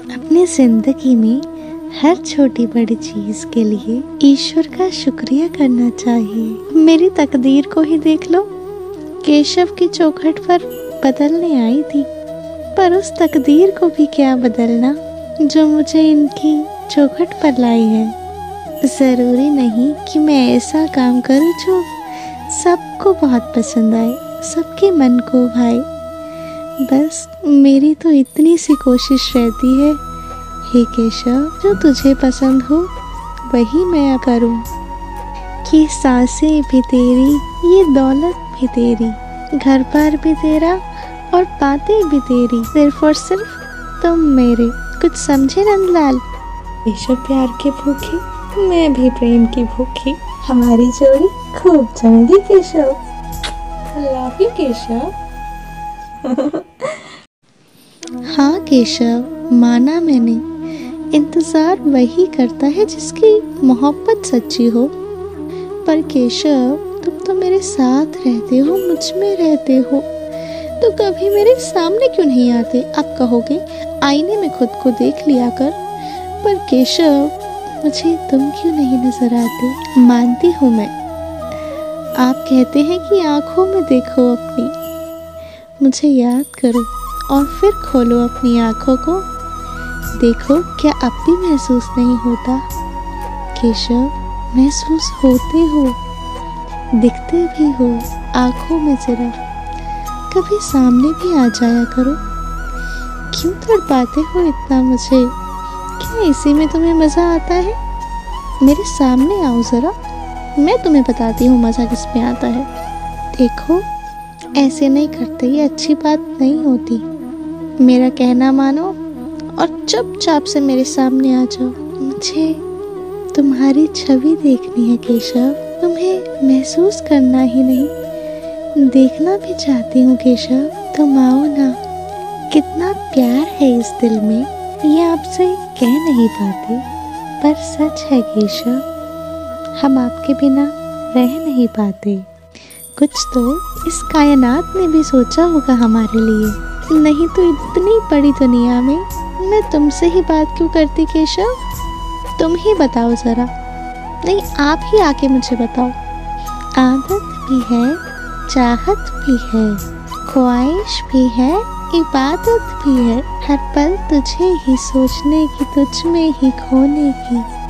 अपनी ज़िंदगी में हर छोटी बड़ी चीज़ के लिए ईश्वर का शुक्रिया करना चाहिए। मेरी तकदीर को ही देख लो। केशव की चौखट पर बदलने आई थी। पर उस तकदीर को भी क्या बदलना? जो मुझे इनकी चौखट पर लाई है। ज़रूरी नहीं कि मैं ऐसा काम करूँ जो सबको बहुत पसंद आए, सबके मन को भाई बस मेरी तो इतनी सी कोशिश रहती है। हे केशव, जो तुझे पसंद हो, वही मैं करूँ। कि साँसें भी तेरी, ये दौलत भी तेरी, घर पर भी तेरा और बातें भी तेरी, सिर्फ़ और सिर्फ़ तुम मेरे। कुछ समझे नंदलाल? केशव प्यार के भूखे, मैं भी प्रेम की भूखी। हमारी जोड़ी खूब जमेगी केशव। यू केशव। हाँ केशव, माना मैंने। इंतज़ार वही करता है जिसकी मोहब्बत सच्ची हो। पर केशव, तुम तो मेरे साथ रहते हो, मुझमें रहते हो। तो कभी मेरे सामने क्यों नहीं आते? आप कहोगे, आईने में खुद को देख लिया कर। पर केशव, मुझे तुम क्यों नहीं नज़र आते? मानती हूँ मैं। आप कहते हैं कि आँखों में देखो अपनी। मुझे याद करो और फिर खोलो अपनी आँखों को। देखो, क्या अब भी महसूस नहीं होता? केशव, महसूस होते हो। दिखते भी हो, आँखों में जरा। कभी सामने भी आ जाया करो। क्यों तड़पाते हो इतना मुझे? क्या इसी में तुम्हें मज़ा आता है? मेरे सामने आओ ज़रा। मैं तुम्हें बताती हूँ मज़ा किसमें आता है। देखो ऐसे नहीं करते, ये अच्छी बात नहीं होती। मेरा कहना मानो और चुपचाप से मेरे सामने आ जाओ। मुझे तुम्हारी छवि देखनी है, केशव। तुम्हें महसूस करना ही नहीं। देखना भी चाहती हूँ, केशव। तुम आओ ना। कितना प्यार है इस दिल में। ये आपसे कह नहीं पाते। पर सच है, केशव। हम आपके बिना रह नहीं पाते। कुछ तो इस कायनात ने भी सोचा होगा हमारे लिए। नहीं तो इतनी बड़ी दुनिया में मैं तुमसे ही बात क्यों करती केशव? तुम ही बताओ ज़रा। नहीं, आप ही आके मुझे बताओ। आदत भी है, चाहत भी है, ख्वाहिश भी है, इबादत भी है, हर पल तुझे ही सोचने की, तुझ में ही खोने की।